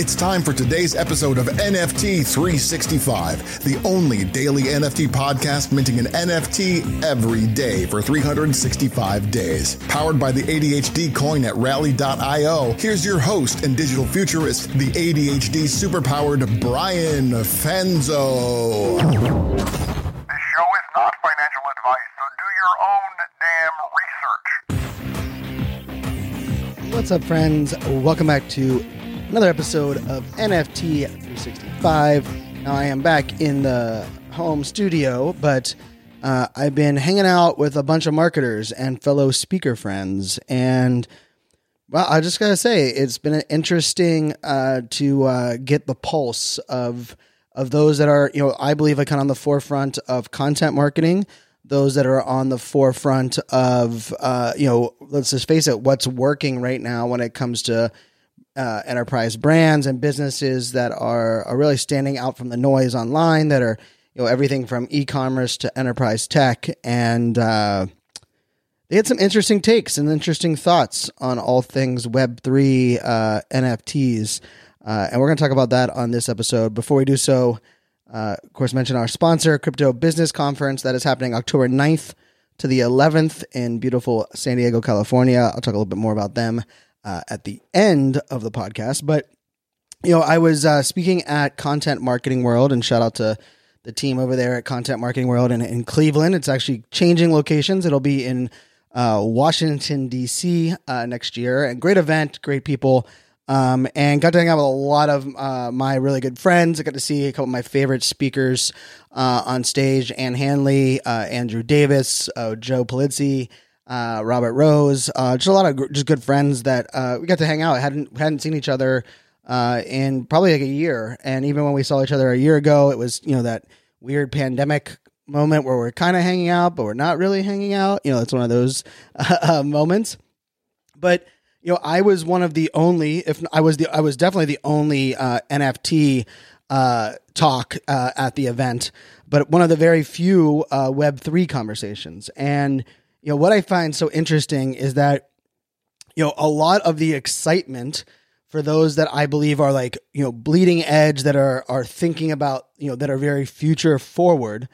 It's time for today's episode of NFT 365, the only daily NFT podcast minting an NFT every day for 365 days. Powered by the ADHD coin at rally.io, here's your host and digital futurist, the ADHD superpowered Brian Fanzo. This show is not financial advice, so do your own damn research. What's up, friends? Welcome back to another episode of NFT 365. Now, I am back in the home studio, but uh, I've been hanging out with a bunch of marketers and fellow speaker friends. And, well, I just got to say, it's been interesting uh, to uh, get the pulse of of those that are, you know, I believe, I kind of on the forefront of content marketing those that are on the forefront of uh, you know let's just face it what's working right now when it comes to uh, enterprise brands and businesses that are, are really standing out from the noise online that are you know everything from e-commerce to enterprise tech. And uh, they had some interesting takes and interesting thoughts on all things web3 uh, nfts uh, and we're going to talk about that on this episode. Before we do so uh, of course mention our sponsor crypto business conference. That is happening october 9th to the 11th in beautiful san diego california. I'll talk a little bit more about them uh, at the end of the podcast. But you know, I was uh, speaking at Content Marketing World, and shout out to the team over there at Content Marketing World in, in Cleveland. It's actually changing locations. It'll be in uh, Washington D.C. Uh, next year, and great event, great people. Um, and got to hang out with a lot of uh, my really good friends. I got to see a couple of my favorite speakers uh, on stage: Ann Handley, uh, Andrew Davis, uh, Joe Pulizzi, uh, Robert Rose, uh, just a lot of gr- just good friends that uh, we got to hang out. hadn't hadn't seen each other uh, in probably like a year, and even when we saw each other a year ago, it was you know that weird pandemic moment where we're kind of hanging out, but we're not really hanging out. You know, it's one of those uh, moments. But you know, I was one of the only, if I was the, I was definitely the only uh, NFT talk at the event, but one of the very few Web three conversations and you know what I find so interesting is that you know a lot of the excitement for those that I believe are like you know bleeding edge that are are thinking about you know that are very future forward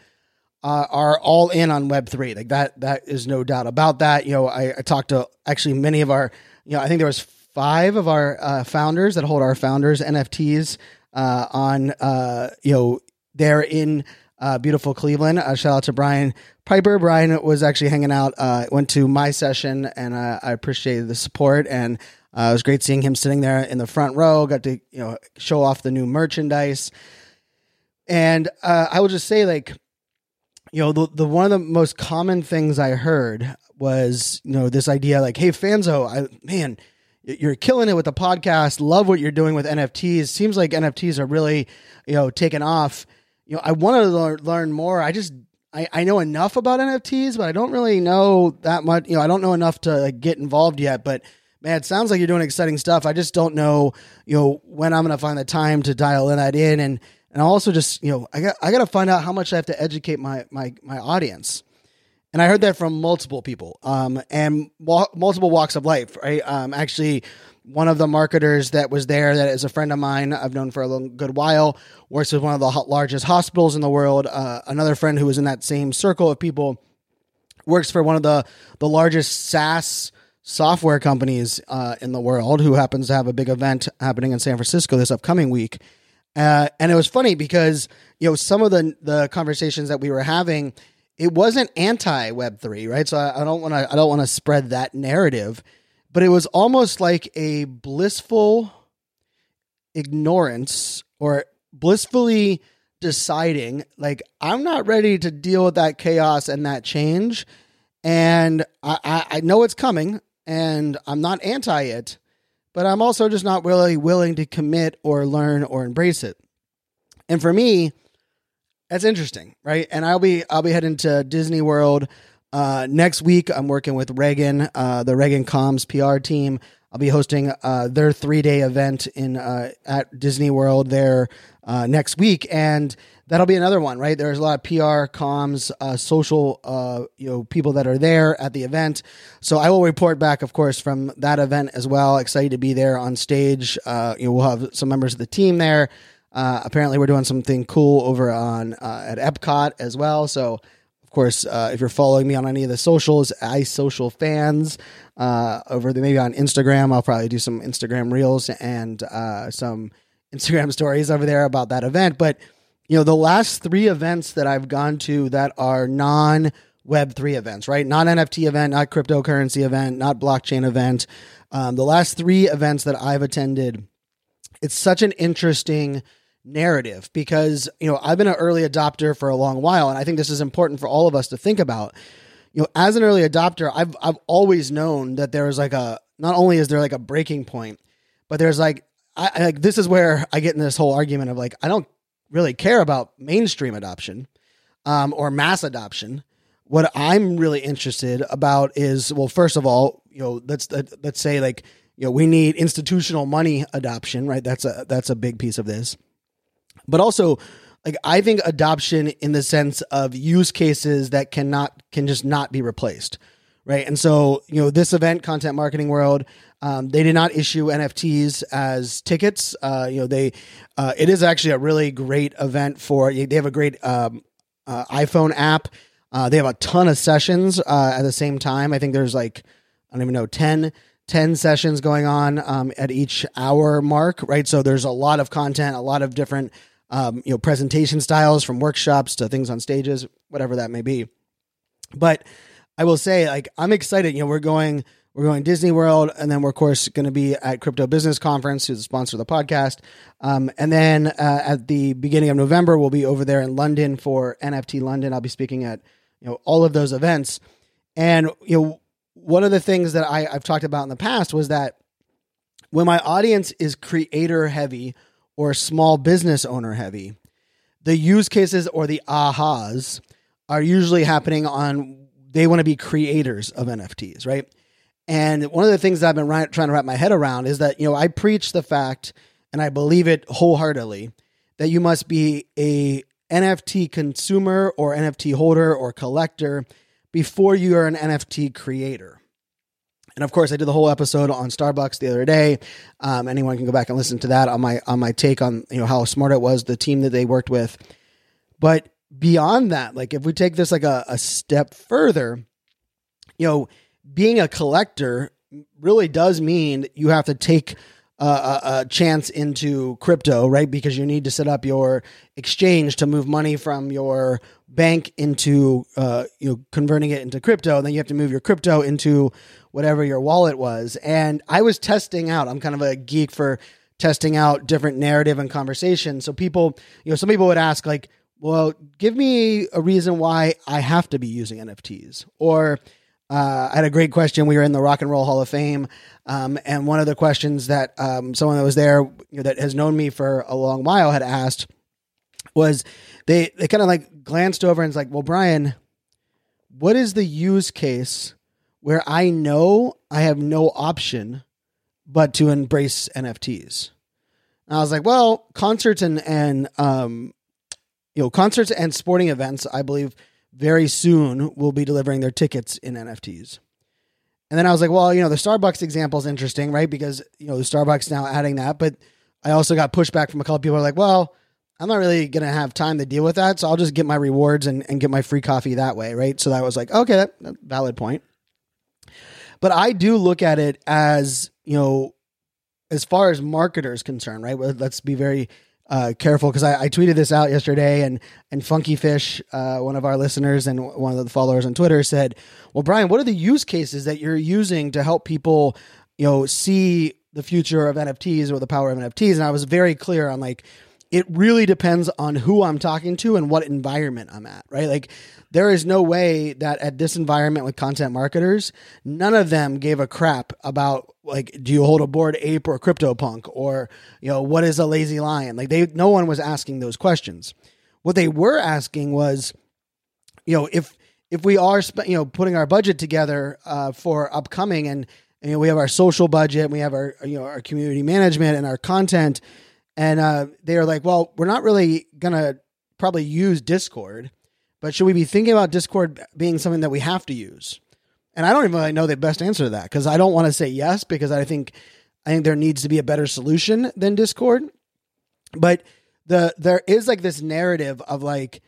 uh, are all in on Web three like that that is no doubt about that. You know I, I talked to actually many of our you know I think there was five of our uh, founders that hold our founders NFTs uh, on uh, you know they're in uh, beautiful Cleveland. Uh, shout out to Brian Piper. Brian was actually hanging out, uh, went to my session, and I appreciated the support. And uh, it was great seeing him sitting there in the front row. Got to you know show off the new merchandise. And uh, I will just say, like, you know, the, the one of the most common things I heard was, you know, this idea, like, hey, Fanzo, I man, you're killing it with the podcast. Love what you're doing with NFTs. Seems like NFTs are really, you know, taking off you know, I wanted to learn, more. I just I, I know enough about NFTs, but I don't really know that much. You know, I don't know enough to like, get involved yet. But man, it sounds like you're doing exciting stuff. I just don't know, you know, when I'm going to find the time to dial in that in, and and also just you know, I got I got to find out how much I have to educate my my my audience. And I heard that from multiple people, um, and wa- multiple walks of life. Right, um, actually, one of the marketers that was there that is a friend of mine I've known for a long, good while works with one of the largest hospitals in the world. Uh, another friend who was in that same circle of people works for one of the the largest SaaS software companies uh, in the world who happens to have a big event happening in San Francisco this upcoming week. Uh, and it was funny because you know some of the the conversations that we were having, it wasn't anti Web three, right? So I, I don't want to I don't want to spread that narrative but it was almost like a blissful ignorance or blissfully deciding like i'm not ready to deal with that chaos and that change and i, I, I know it's coming and i'm not anti it but i'm also just not really willing to commit or learn or embrace it. And for me that's interesting right? And i'll be i'll be heading to disney world uh, next week, I'm working with Ragan, uh, the Ragan Comms PR team. I'll be hosting uh, their three day event in uh, at Disney World there uh, next week, and that'll be another one. Right, there's a lot of PR, comms, uh, social, you know, people that are there at the event. So I will report back, of course, from that event as well. Excited to be there on stage. You know, we'll have some members of the team there. Apparently, we're doing something cool over on at Epcot as well. So, course, uh, if you're following me on any of the socials, I social fans uh, over the maybe on Instagram, I'll probably do some Instagram reels and uh, some Instagram stories over there about that event. But you know, the last three events that I've gone to that are non Web three events, right? Not NFT event, not cryptocurrency event, not blockchain event. Um, the last three events that I've attended, it's such an interesting narrative because you know I've been an early adopter for a long while, and I think this is important for all of us to think about. You know, as an early adopter, I've I've always known that there is like a not only is there like a breaking point, but there's like I, like this is where I get in this whole argument of like I don't really care about mainstream adoption um, or mass adoption. What I'm really interested about is well, first of all, you know, let's let's say like you know we need institutional money adoption, right? That's a that's a big piece of this but also like I think adoption in the sense of use cases that cannot can just not be replaced, right? And so you know this event, Content Marketing World, um, they did not issue NFTs as tickets. Uh, you know they uh, it is actually a really great event for they have a great um, uh, iPhone app. Uh, they have a ton of sessions uh, at the same time. I think there's like I don't even know 10 10 sessions going on um, at each hour mark, right? So there's a lot of content, a lot of different um, you know, presentation styles from workshops to things on stages, whatever that may be. But I will say, like, I'm excited. You know, we're going, we're going Disney World, and then we're of course going to be at Crypto Business Conference, who's the sponsor of the podcast. Um, and then uh, at the beginning of November, we'll be over there in London for NFT London. I'll be speaking at you know all of those events. And you know, one of the things that I, I've talked about in the past was that when my audience is creator heavy or small business owner heavy, the use cases or the ahas are usually happening on they want to be creators of NFTs, right? And one of the things that I've been trying to wrap my head around is that, you know, I preach the fact and I believe it wholeheartedly that you must be a NFT consumer or NFT holder or collector before you are an NFT creator. And of course, I did the whole episode on Starbucks the other day. Um, anyone can go back and listen to that on my on my take on you know how smart it was, the team that they worked with. But beyond that, like if we take this like a, a step further, you know, being a collector really does mean you have to take a, a, chance into crypto, right? Because you need to set up your exchange to move money from your bank into uh, you know converting it into crypto. And then you have to move your crypto into whatever your wallet was. And I was testing out. I'm kind of a geek for testing out different narrative and conversation. So people, you know, some people would ask like, well, give me a reason why I have to be using NFTs. Or uh, I had a great question. We were in the Rock and Roll Hall of Fame, um, and one of the questions that um, someone that was there you know, that has known me for a long while had asked was they they kind of like glanced over and it's like, well, Brian, what is the use case where I know I have no option but to embrace NFTs. And I was like, well, concerts and and um, you know, concerts and sporting events, I believe very soon will be delivering their tickets in NFTs. And then I was like, well, you know, the Starbucks example is interesting, right? Because you know, the Starbucks now adding that, but I also got pushback from a couple people are like, well, I'm not really gonna have time to deal with that, so I'll just get my rewards and, and get my free coffee that way, right? So that was like, okay, that, that valid point. But I do look at it as, you know, as far as marketers concerned, right? Let's be very uh, careful because I, I, tweeted this out yesterday, and and Funky Fish, uh, one of our listeners and one of the followers on Twitter, said, "Well, Brian, what are the use cases that you're using to help people, you know, see the future of NFTs or the power of NFTs?" And I was very clear on like, it really depends on who I'm talking to and what environment I'm at, right? Like, there is no way that at this environment with content marketers, none of them gave a crap about like, do you hold a Bored Ape or crypto punk or you know what is a lazy lion? Like they, no one was asking those questions. What they were asking was, you know, if if we are you know putting our budget together uh, for upcoming and and, you know, we have our social budget, and we have our you know our community management and our content, and uh, they are like, well, we're not really gonna probably use Discord, but should we be thinking about Discord being something that we have to use? And I don't even really know the best answer to that because I don't want to say yes because I think I think there needs to be a better solution than Discord. But the there is like this narrative of like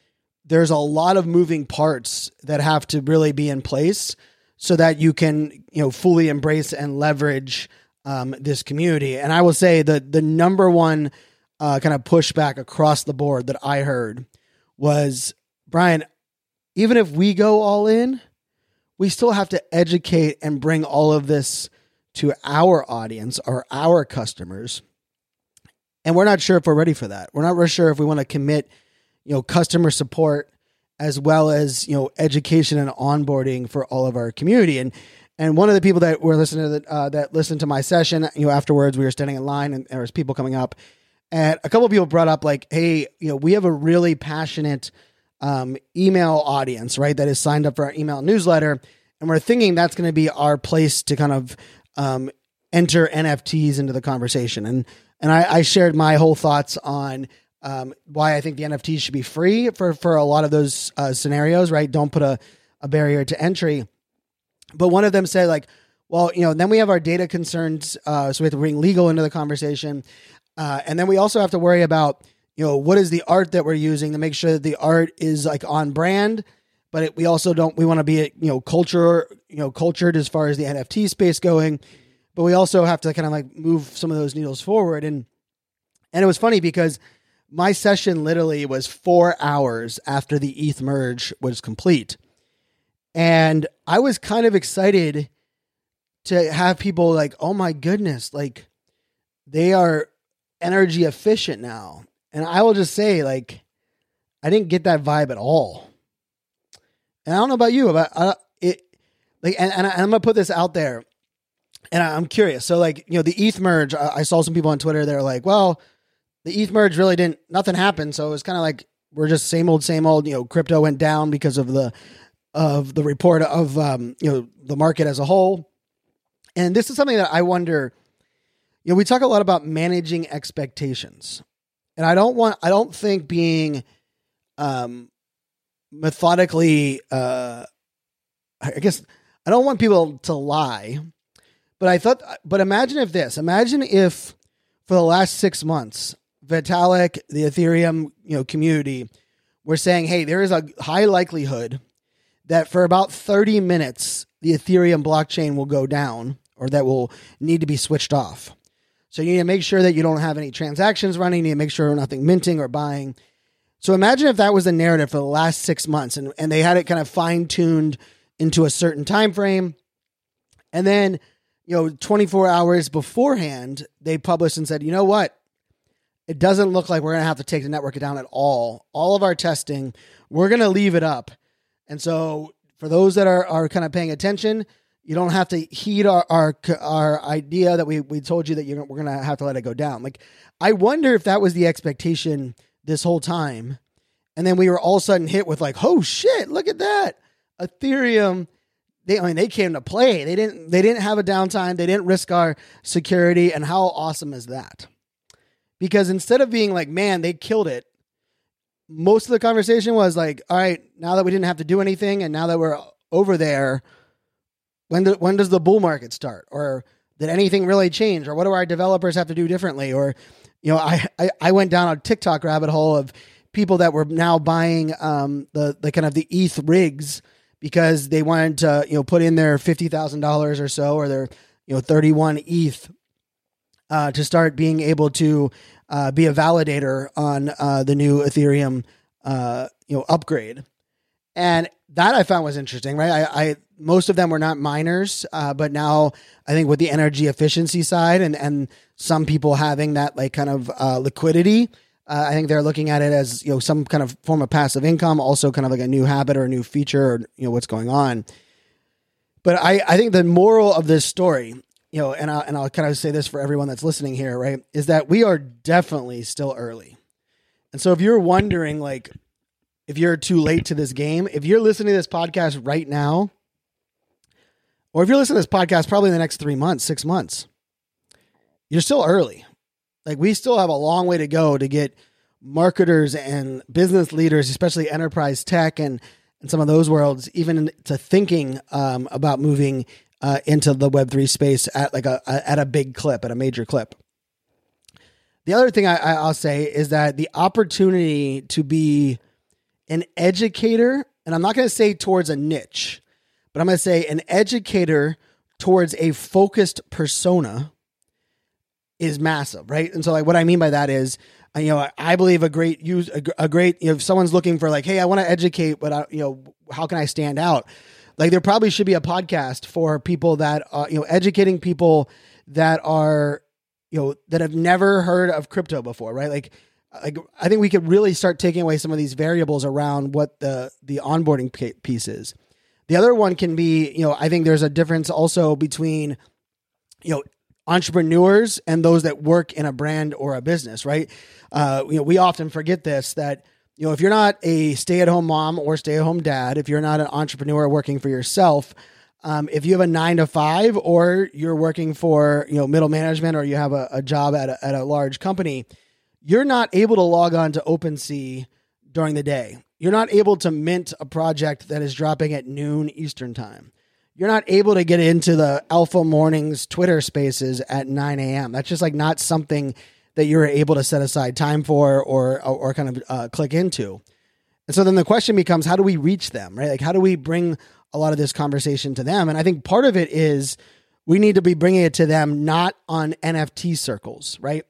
there's a lot of moving parts that have to really be in place so that you can you know fully embrace and leverage um, this community. And I will say that the number one uh, kind of pushback across the board that I heard was Brian. Even if we go all in, we still have to educate and bring all of this to our audience or our customers. And we're not sure if we're ready for that. We're not sure if we want to commit, you know, customer support as well as, you know, education and onboarding for all of our community. And and one of the people that were listening to the, uh, that listened to my session, you know, afterwards we were standing in line and there was people coming up, and a couple of people brought up like, hey, you know, we have a really passionate um, email audience, right? That is signed up for our email newsletter, and we're thinking that's going to be our place to kind of um, enter NFTs into the conversation. And and I, I shared my whole thoughts on um, why I think the NFTs should be free for for a lot of those uh, scenarios. Right? Don't put a a barrier to entry. But one of them said like, well, you know, then we have our data concerns, uh, so we have to bring legal into the conversation, uh, and then we also have to worry about you know what is the art that we're using to make sure that the art is like on brand. But it, we also don't we want to be you know culture you know cultured as far as the nft space going. But we also have to kind of like move some of those needles forward. And and it was funny because my session literally was four hours after the eth merge was complete and i was kind of excited to have people like oh my goodness like they are energy efficient now and i will just say like i didn't get that vibe at all and I don't know about you, but uh, it like, and, and, I, am gonna put this out there, and I, am curious. So, like, you know, the ETH merge, I, I saw some people on Twitter. They're like, well, the ETH merge really didn't, nothing happened. So it was kind of like we're just same old, same old. You know, crypto went down because of the of the report of um, you know the market as a whole. And this is something that I wonder. You know, we talk a lot about managing expectations, and I don't want, I don't think being um methodically uh I guess I don't want people to lie, but I thought but imagine if this, imagine if for the last 6 months Vitalik, the Ethereum, you know, community were saying, "Hey, there is a high likelihood that for about 30 minutes the Ethereum blockchain will go down or that will need to be switched off." So you need to make sure that you don't have any transactions running. You need to make sure nothing minting or buying. So imagine if that was the narrative for the last six months and, and they had it kind of fine tuned into a certain time frame. And then, you know, 24 hours beforehand, they published and said, you know what? It doesn't look like we're going to have to take the network down at all. All of our testing, we're going to leave it up. And so for those that are, are kind of paying attention, you don't have to heed our, our, our idea that we, we told you that you're, we're going to have to let it go down. Like, I wonder if that was the expectation – this whole time. And then we were all of a sudden hit with like, oh shit, look at that. Ethereum. They, I mean, they came to play. They didn't. They didn't have a downtime. They didn't risk our security. And how awesome is that? Because instead of being like, man, they killed it. Most of the conversation was like, all right, now that we didn't have to do anything, and now that we're over there, when do, when does the bull market start? Or did anything really change? Or what do our developers have to do differently? Or you know, I, I, I went down a TikTok rabbit hole of people that were now buying um, the the kind of the ETH rigs because they wanted to you know put in their fifty thousand dollars or so or their you know thirty one ETH uh, to start being able to uh, be a validator on uh, the new Ethereum uh, you know upgrade, and that I found was interesting. Right, I, I most of them were not miners, uh, but now I think with the energy efficiency side and and some people having that like kind of uh, liquidity, uh, I think they're looking at it as you know some kind of form of passive income, also kind of like a new habit or a new feature or you know what's going on. But I I think the moral of this story, you know, and I and I'll kind of say this for everyone that's listening here, right, is that we are definitely still early. And so if you're wondering like if you're too late to this game, if you're listening to this podcast right now, or if you're listening to this podcast, probably in the next three months, six months, you're still early. Like we still have a long way to go to get marketers and business leaders, especially enterprise tech and, and some of those worlds, even to thinking um, about moving uh, into the Web three space at like a, a, at a big clip, at a major clip. The other thing I, I'll say is that the opportunity to be an educator, and I'm not going to say towards a niche, but I'm going to say an educator towards a focused persona is massive, right? And so, like, what I mean by that is, uh, you know, I believe a great use a, a great, you know, if someone's looking for like, hey, I want to educate, but I, you know, how can I stand out? Like, there probably should be a podcast for people that, are, you know, educating people that are you know that have never heard of crypto before, right? Like like I think we could really start taking away some of these variables around what the the onboarding piece is. The other one can be, you know, I think there's a difference also between you know entrepreneurs and those that work in a brand or a business, right? Uh, you know, we often forget this that you know if you're not a stay-at-home mom or stay-at-home dad, if you're not an entrepreneur working for yourself, um, if you have a nine to five or you're working for you know middle management or you have a, a job at a, at a large company, you're not able to log on to OpenSea during the day. You're not able to mint a project that is dropping at noon Eastern time. You're not able to get into the Alpha Mornings Twitter spaces at 9 a.m. That's just like not something that you're able to set aside time for or or, kind of uh, click into. And so then the question becomes, how do we reach them, right? Like, how do we bring a lot of this conversation to them. And I think part of it is we need to be bringing it to them not on NFT circles, right?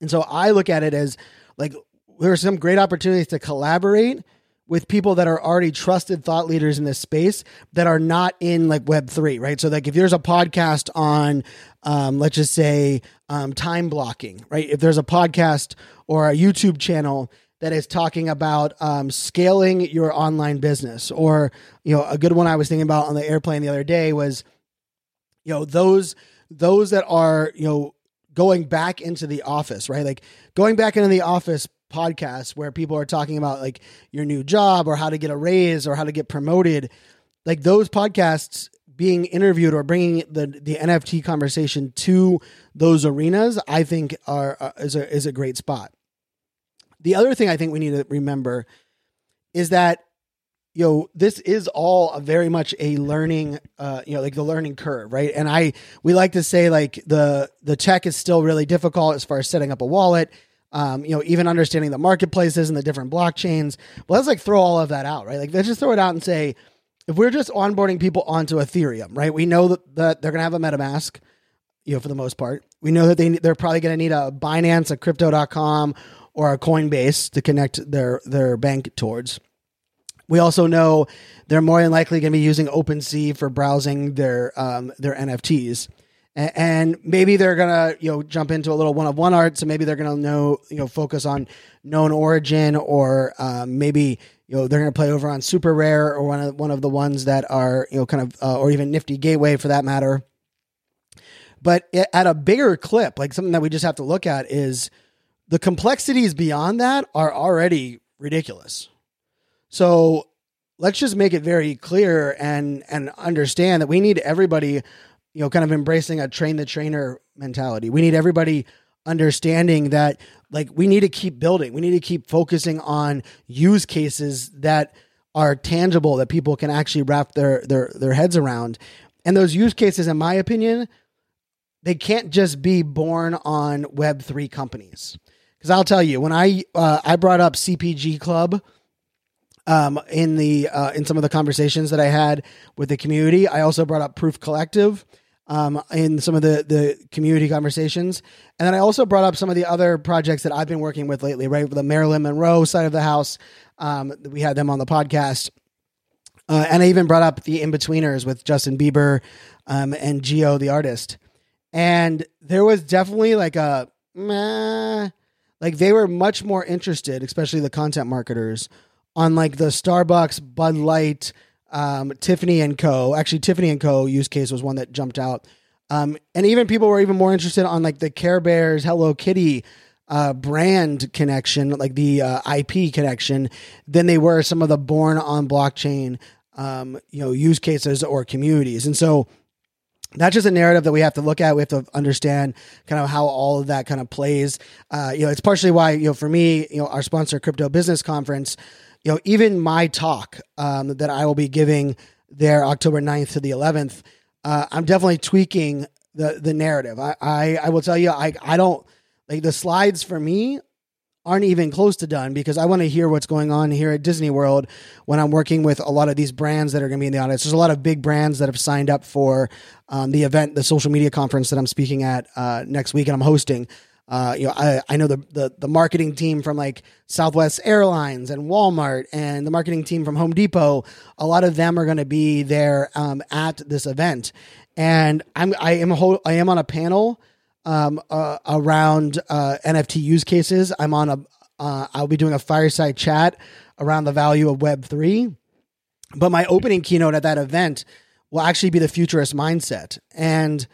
And so I look at it as like there are some great opportunities to collaborate with people that are already trusted thought leaders in this space that are not in like web 3 right so like if there's a podcast on um, let's just say um, time blocking right if there's a podcast or a youtube channel that is talking about um, scaling your online business. Or, you know, a good one I was thinking about on the airplane the other day was, you know, those those that are, you know, going back into the office, right? Like going back into the office podcasts where people are talking about like your new job or how to get a raise or how to get promoted. Like those podcasts being interviewed or bringing the the NFT conversation to those arenas, I think are uh, is a is a great spot. The other thing I think we need to remember is that you know this is all a very much a learning uh you know like the learning curve right? And i we like to say like the the tech is still really difficult as far as setting up a wallet um you know even understanding the marketplaces and the different blockchains. Let's like throw all of that out right? Like let's just throw it out and say if we're just onboarding people onto ethereum right we know that, that they're going to have a metamask you know for the most part we know that they they're probably going to need a binance a crypto.com or a Coinbase to connect their their bank towards. We also know they're more than likely going to be using OpenSea for browsing their um, their NFTs, and, and maybe they're gonna you know jump into a little one of one art. So maybe they're gonna know you know focus on known origin, or um, maybe you know they're gonna play over on super rare or one of one of the ones that are you know kind of uh, or even Nifty Gateway for that matter. But at a bigger clip, like something that we just have to look at is the complexities beyond that are already ridiculous. So let's just make it very clear and and understand that we need everybody, you know, kind of embracing a train the trainer mentality. We need everybody understanding that like we need to keep building. We need to keep focusing on use cases that are tangible that people can actually wrap their their their heads around. And those use cases in my opinion, they can't just be born on web3 companies because I'll tell you when I uh, I brought up CPG Club um, in the uh, in some of the conversations that I had with the community. I also brought up Proof Collective um, in some of the the community conversations, and then I also brought up some of the other projects that I've been working with lately. Right, the Marilyn Monroe side of the house. Um, we had them on the podcast. Uh, and I even brought up the Inbetweeners with Justin Bieber um, and Geo, the artist. And there was definitely like a meh, like they were much more interested, especially the content marketers, on like the Starbucks, Bud Light, um, Tiffany and Co. Actually, Tiffany and Co. use case was one that jumped out. Um, and even people were even more interested on like the Care Bears, Hello Kitty uh, brand connection, like the uh, IP connection, than they were some of the born on blockchain um, you know, use cases or communities. And so that's just a narrative that we have to look at. We have to understand kind of how all of that kind of plays. Uh, you know, it's partially why, you know, for me, you know, our sponsor, Crypto Business Conference, you know, even my talk um, that I will be giving there October 9th to the 11th, uh, I'm definitely tweaking the the narrative. I, I, I will tell you, I, I don't like the slides for me aren't even close to done because I want to hear what's going on here at Disney World when I'm working with a lot of these brands that are going to be in the audience. There's a lot of big brands that have signed up for um, the event, the social media conference that I'm speaking at uh, next week and I'm hosting. Uh, you know, I, I know the, the the marketing team from like Southwest Airlines and Walmart and the marketing team from Home Depot. A lot of them are going to be there um, at this event, and I'm I am a whole, I am on a panel um, uh, around uh, NFT use cases. I'm on a uh, I'll be doing a fireside chat around the value of Web three, but my opening keynote at that event will actually be the futurist mindset and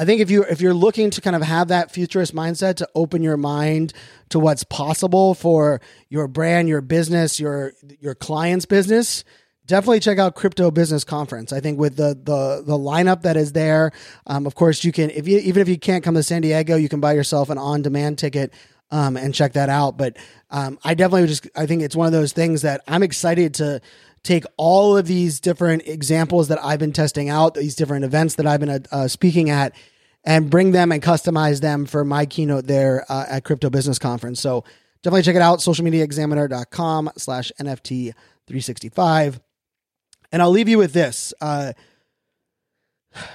I think if you if you're looking to kind of have that futurist mindset to open your mind to what's possible for your brand, your business, your your client's business, definitely check out Crypto Business Conference. I think with the the the lineup that is there, um, of course you can if you even if you can't come to San Diego, you can buy yourself an on demand ticket. Um, and check that out. But um, I definitely just I think it's one of those things that I'm excited to take all of these different examples that I've been testing out, these different events that I've been uh, speaking at, and bring them and customize them for my keynote there uh, at Crypto Business Conference. So definitely check it out, socialmediaexaminer.com slash NFT 365. And I'll leave you with this. Uh,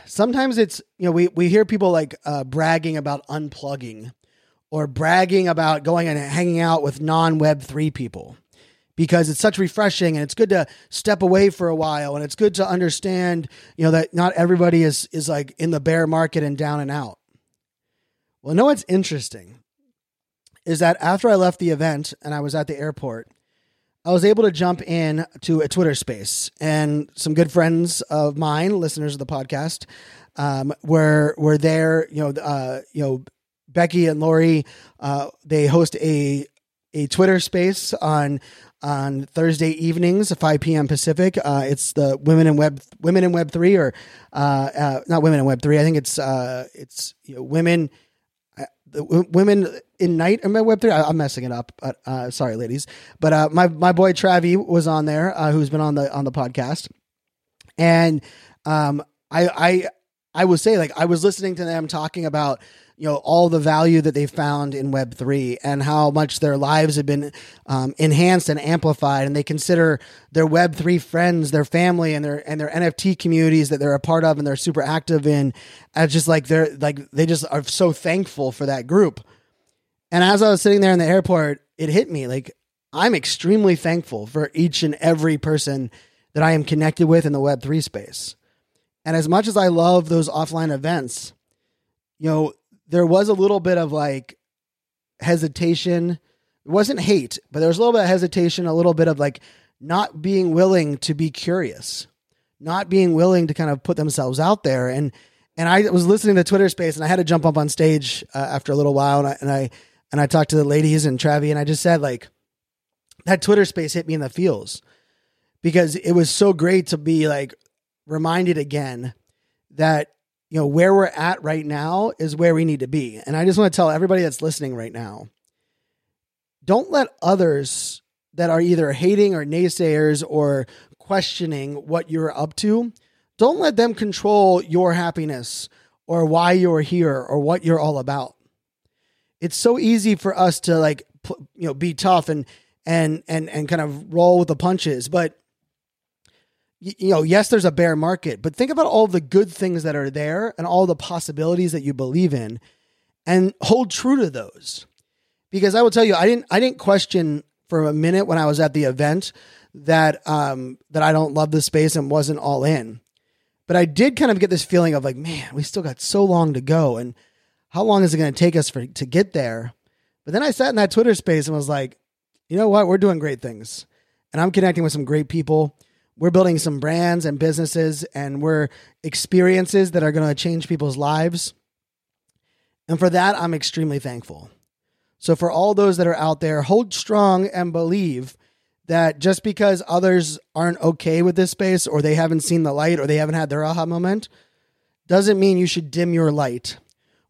sometimes it's, you know, we, we hear people like uh, bragging about unplugging or bragging about going and hanging out with non Web3 people because it's such refreshing and it's good to step away for a while and it's good to understand, you know, that not everybody is is like in the bear market and down and out. Well, know what's interesting is that after I left the event and I was at the airport, I was able to jump in to a Twitter space and some good friends of mine, listeners of the podcast, um, were were there. You know, uh, you know, Becky and Lori, uh, they host a a Twitter space on on Thursday evenings, 5 p.m. Pacific. Uh, it's the Women in Web Women in Web three or uh, uh, not Women in Web three. I think it's uh, it's you know, women. Uh, the w- women in night in web three. I, am messing it up, but uh, sorry, ladies. But my my boy Travie was on there, who's been on the on the podcast, and um, I I I would say like I was listening to them talking about you know all the value that they found in web 3 and how much their lives have been um, enhanced and amplified. And they consider their web 3 friends their family and their and their nft communities that they're a part of and they're super active in as just like they're like they just are so thankful for that group. And as i was sitting there in the airport it hit me like i'm extremely thankful for each and every person that i am connected with in the web 3 space and as much as i love those offline events you know there was a little bit of like hesitation. It wasn't hate, but there was a little bit of hesitation, a little bit of like not being willing to be curious, not being willing to kind of put themselves out there. And and I was listening to Twitter Space, and I had to jump up on stage uh, after a little while, and I and I and I talked to the ladies and Travie, and I just said like that Twitter Space hit me in the feels because it was so great to be like reminded again that you know, where we're at right now is where we need to be. And I just want to tell everybody that's listening right now don't let others that are either hating or naysayers or questioning what you're up to, don't let them control your happiness or why you're here or what you're all about. It's so easy for us to like you know be tough and and and and kind of roll with the punches, but you know, yes, there's a bear market, but think about all the good things that are there and all the possibilities that you believe in and hold true to those. Because I will tell you, I didn't I didn't question for a minute when I was at the event that um that I don't love the space and wasn't all in. But I did kind of get this feeling of like, man, we still got so long to go and how long is it going to take us for to get there? But then I sat in that Twitter space and was like, you know what? We're doing great things. And I'm connecting with some great people we're building some brands and businesses and we're experiences that are going to change people's lives. And for that, I'm extremely thankful. So, for all those that are out there, hold strong and believe that just because others aren't okay with this space or they haven't seen the light or they haven't had their aha moment doesn't mean you should dim your light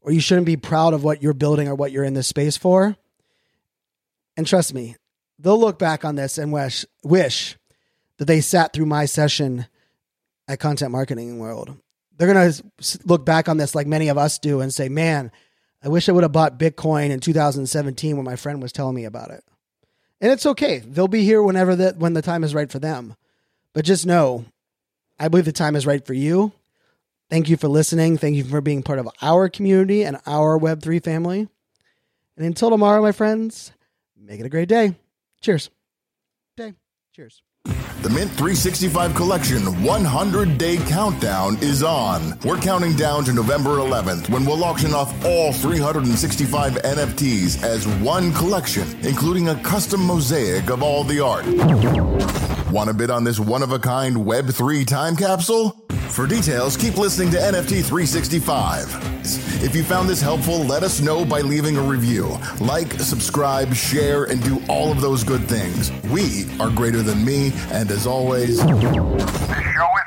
or you shouldn't be proud of what you're building or what you're in this space for. And trust me, they'll look back on this and wish wish that they sat through my session at Content Marketing World. They're going to look back on this like many of us do and say, "Man, I wish I would have bought Bitcoin in 2017 when my friend was telling me about it." And it's okay. They'll be here whenever that when the time is right for them. But just know, I believe the time is right for you. Thank you for listening. Thank you for being part of our community and our Web3 family. And until tomorrow, my friends, make it a great day. Cheers. Day. Cheers. The Mint 365 Collection 100 Day Countdown is on. We're counting down to November 11th when we'll auction off all 365 NFTs as one collection, including a custom mosaic of all the art. Want to bid on this one of a kind Web3 time capsule? For details, keep listening to NFT 365. If you found this helpful, let us know by leaving a review. Like, subscribe, share, and do all of those good things. We are greater than me, and as always, This show is